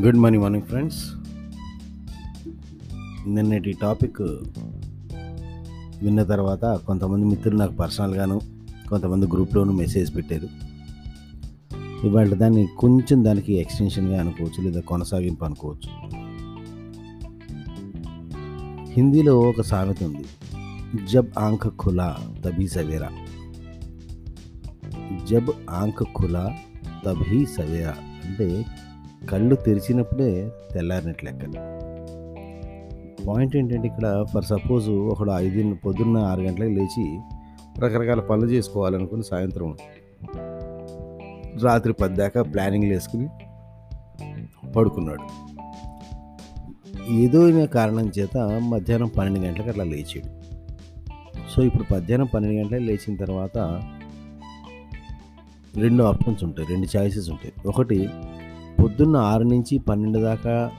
Good morning morning friends నిన్నటి topic విన్న తర్వాత కొంతమంది మిత్రులు నాకు పర్సనల్గాను కొంతమంది గ్రూప్లోనూ మెసేజ్ పెట్టారు. ఇవాళ దాన్ని కొంచెం దానికి ఎక్స్టెన్షన్గా అనుకోవచ్చు లేదా కొనసాగింపు అనుకోవచ్చు. హిందీలో ఒక సామెత ఉంది. జబ్ ఆంఖ ఖులా తభీ సవేరా. జబ్ ఆంఖ ఖులా తభీ సవేరా అంటే కళ్ళు తెరిచినప్పుడే తెల్లారినట్లు లెక్క పాయింట్ ఏంటంటే ఇక్కడ ఫర్ సపోజ్ ఒకడు ఐదు పొద్దున్న ఆరు గంటలకు లేచి రకరకాల పనులు చేసుకోవాలనుకుని సాయంత్రం రాత్రి పదిదాకా ప్లానింగ్లు వేసుకుని పడుకున్నాడు. ఏదో అయిన కారణం చేత మధ్యాహ్నం పన్నెండు గంటలకు అట్లా లేచాడు. సో ఇప్పుడు మధ్యాహ్నం పన్నెండు గంటలకు లేచిన తర్వాత రెండు ఆప్షన్స్ ఉంటాయి రెండు చాయిసెస్ ఉంటాయి. ఒకటి పొద్దున్న ఆరు నుంచి పన్నెండు దాకా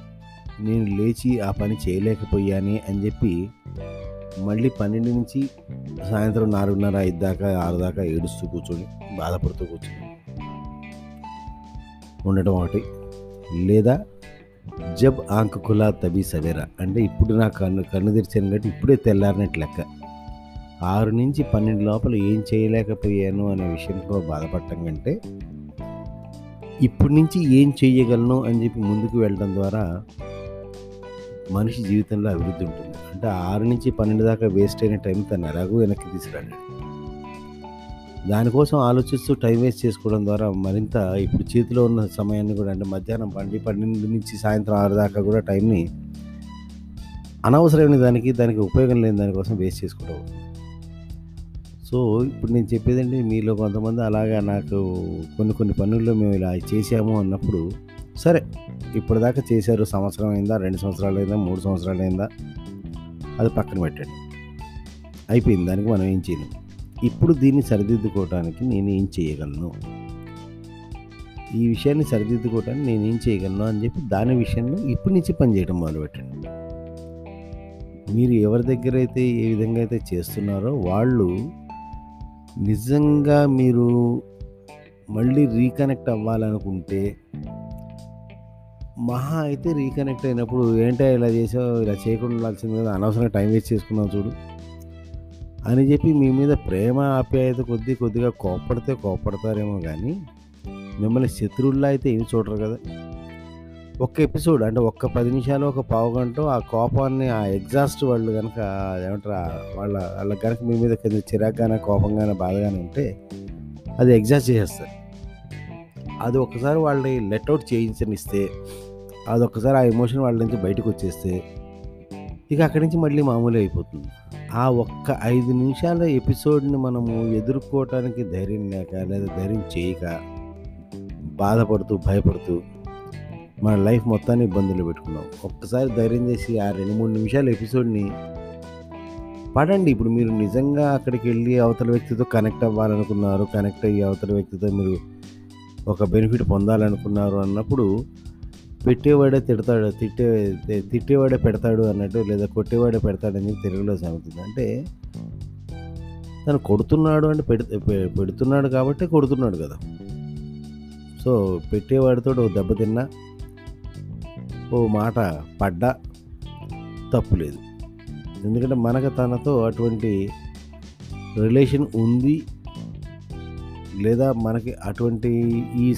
నేను లేచి ఆ పని చేయలేకపోయాని అని చెప్పి మళ్ళీ పన్నెండు నుంచి సాయంత్రం నాలుగున్నర ఐదు దాకా ఆరు దాకా ఏడుస్తూ కూర్చొని బాధపడుతూ కూర్చొని ఉండటం ఒకటి. లేదా జబ్ ఆంక్ కులా తబీ సవేరా. అంటే ఇప్పుడు నా కన్ను కన్ను తెరిచాను కాబట్టి ఇప్పుడే తెల్లారినట్టు లెక్క. ఆరు నుంచి పన్నెండు లోపల ఏం చేయలేకపోయాను అనే విషయంతో బాధపడటం కంటే ఇప్పటి నుంచి ఏం చేయగలను అని చెప్పి ముందుకు వెళ్ళడం ద్వారా మనిషి జీవితంలో అభివృద్ధి ఉంటుంది. అంటే ఆరు నుంచి పన్నెండు దాకా వేస్ట్ అయిన టైం తను ఎలాగో వెనక్కి తీసుకురాడు దానికోసం ఆలోచిస్తూ టైం వేస్ట్ చేసుకోవడం ద్వారా మరింత ఇప్పుడు చేతిలో ఉన్న సమయాన్ని కూడా అంటే మధ్యాహ్నం పండి పన్నెండు నుంచి సాయంత్రం ఆరు దాకా కూడా టైంని అనవసరమైన దానికి దానికి ఉపయోగం లేని దానికోసం వేస్ట్ చేసుకోవడం. సో ఇప్పుడు నేను చెప్పేదంటే మీలో కొంతమంది అలాగా నాకు కొన్ని కొన్ని పనుల్లో మేము ఇలా చేసాము అన్నప్పుడు సరే ఇప్పటిదాకా చేశారు సంవత్సరం అయిందా రెండు సంవత్సరాలు అయిందా మూడు సంవత్సరాలు అయిందా అది పక్కన పెట్టండి. అయిపోయింది దానికి మనం ఏం చేయలేము ఇప్పుడు దీన్ని సరిదిద్దుకోవడానికి నేను ఏం చేయగలను? ఈ విషయాన్ని సరిదిద్దుకోవడానికి నేను ఏం చేయగలను అని చెప్పి దాని విషయంలో ఇప్పటి నుంచి పనిచేయడం మొదలుపెట్టండి. మీరు ఎవరి దగ్గర అయితే ఏ విధంగా అయితే చేస్తున్నారో వాళ్ళు నిజంగా మీరు మళ్ళీ రీకనెక్ట్ అవ్వాలనుకుంటే మహా అయితే రీకనెక్ట్ అయినప్పుడు ఏంటో ఇలా చేసావు ఇలా చేయకుండా ఉండాల్సింది కదా అనవసరంగా టైం వేస్ట్ చేసుకున్నావు చూడు అని చెప్పి మీ మీద ప్రేమ ఆప్యాయత కొద్దీ కొద్దిగా కోప్పడితే కోప్పడతారేమో కానీ మిమ్మల్ని శత్రువుల్లో అయితే ఏమి చూడరు కదా. ఒక్క ఎపిసోడ్ అంటే ఒక్క పది నిమిషాలు ఒక పావు గంట ఆ కోపాన్ని ఆ ఎగ్జాస్ట్ వాళ్ళు కనుక ఏమంటారు వాళ్ళ వాళ్ళ కనుక మీ మీద కొంచెం చిరాగ్గానే కోపంగానే బాధగానే ఉంటే అది ఎగ్జాస్ట్ చేసేస్తారు. అది ఒకసారి వాళ్ళని లెట్అవుట్ చేయించనిస్తే అది ఒక్కసారి ఆ ఎమోషన్ వాళ్ళ నుంచి బయటకు వచ్చేస్తే ఇక అక్కడి నుంచి మళ్ళీ మామూలు అయిపోతుంది. ఆ ఒక్క ఐదు నిమిషాల ఎపిసోడ్ని మనము ఎదుర్కోవటానికి ధైర్యం లేక లేదా ధైర్యం చేయక బాధపడుతూ భయపడుతూ మన లైఫ్ మొత్తాన్ని ఇబ్బందులు పెట్టుకున్నాం. ఒక్కసారి ధైర్యం చేసి ఆ రెండు మూడు నిమిషాల ఎపిసోడ్ని పడండి. ఇప్పుడు మీరు నిజంగా అక్కడికి వెళ్ళి అవతల వ్యక్తితో కనెక్ట్ అవ్వాలనుకున్నారు కనెక్ట్ అయ్యి అవతల వ్యక్తితో మీరు ఒక బెనిఫిట్ పొందాలనుకున్నారు అన్నప్పుడు పెట్టేవాడే తిడతాడు తిట్టే తిట్టేవాడే పెడతాడు అన్నట్టు లేదా కొట్టేవాడే పెడతాడు అని తెలుగులో సాగుతుంది. అంటే తను కొడుతున్నాడు అంటే పెడి పెడుతున్నాడు కాబట్టి కొడుతున్నాడు కదా. సో పెట్టేవాడితో ఓ దెబ్బ తిన్నా ఓ మాట పడ్డా తప్పులేదు ఎందుకంటే మనకు తనతో అటువంటి రిలేషన్ ఉంది లేదా మనకి అటువంటి ఈ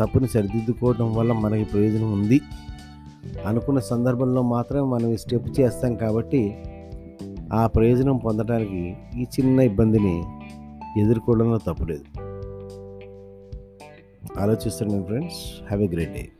తప్పుని సరిదిద్దుకోవడం వల్ల మనకి ప్రయోజనం ఉంది అనుకున్న సందర్భంలో మాత్రమే మనం ఈ స్టెప్ చేస్తాం కాబట్టి ఆ ప్రయోజనం పొందడానికి ఈ చిన్న ఇబ్బందిని ఎదుర్కోవడంలో తప్పులేదు ఆలోచిస్తున్నాను friends. Have a great day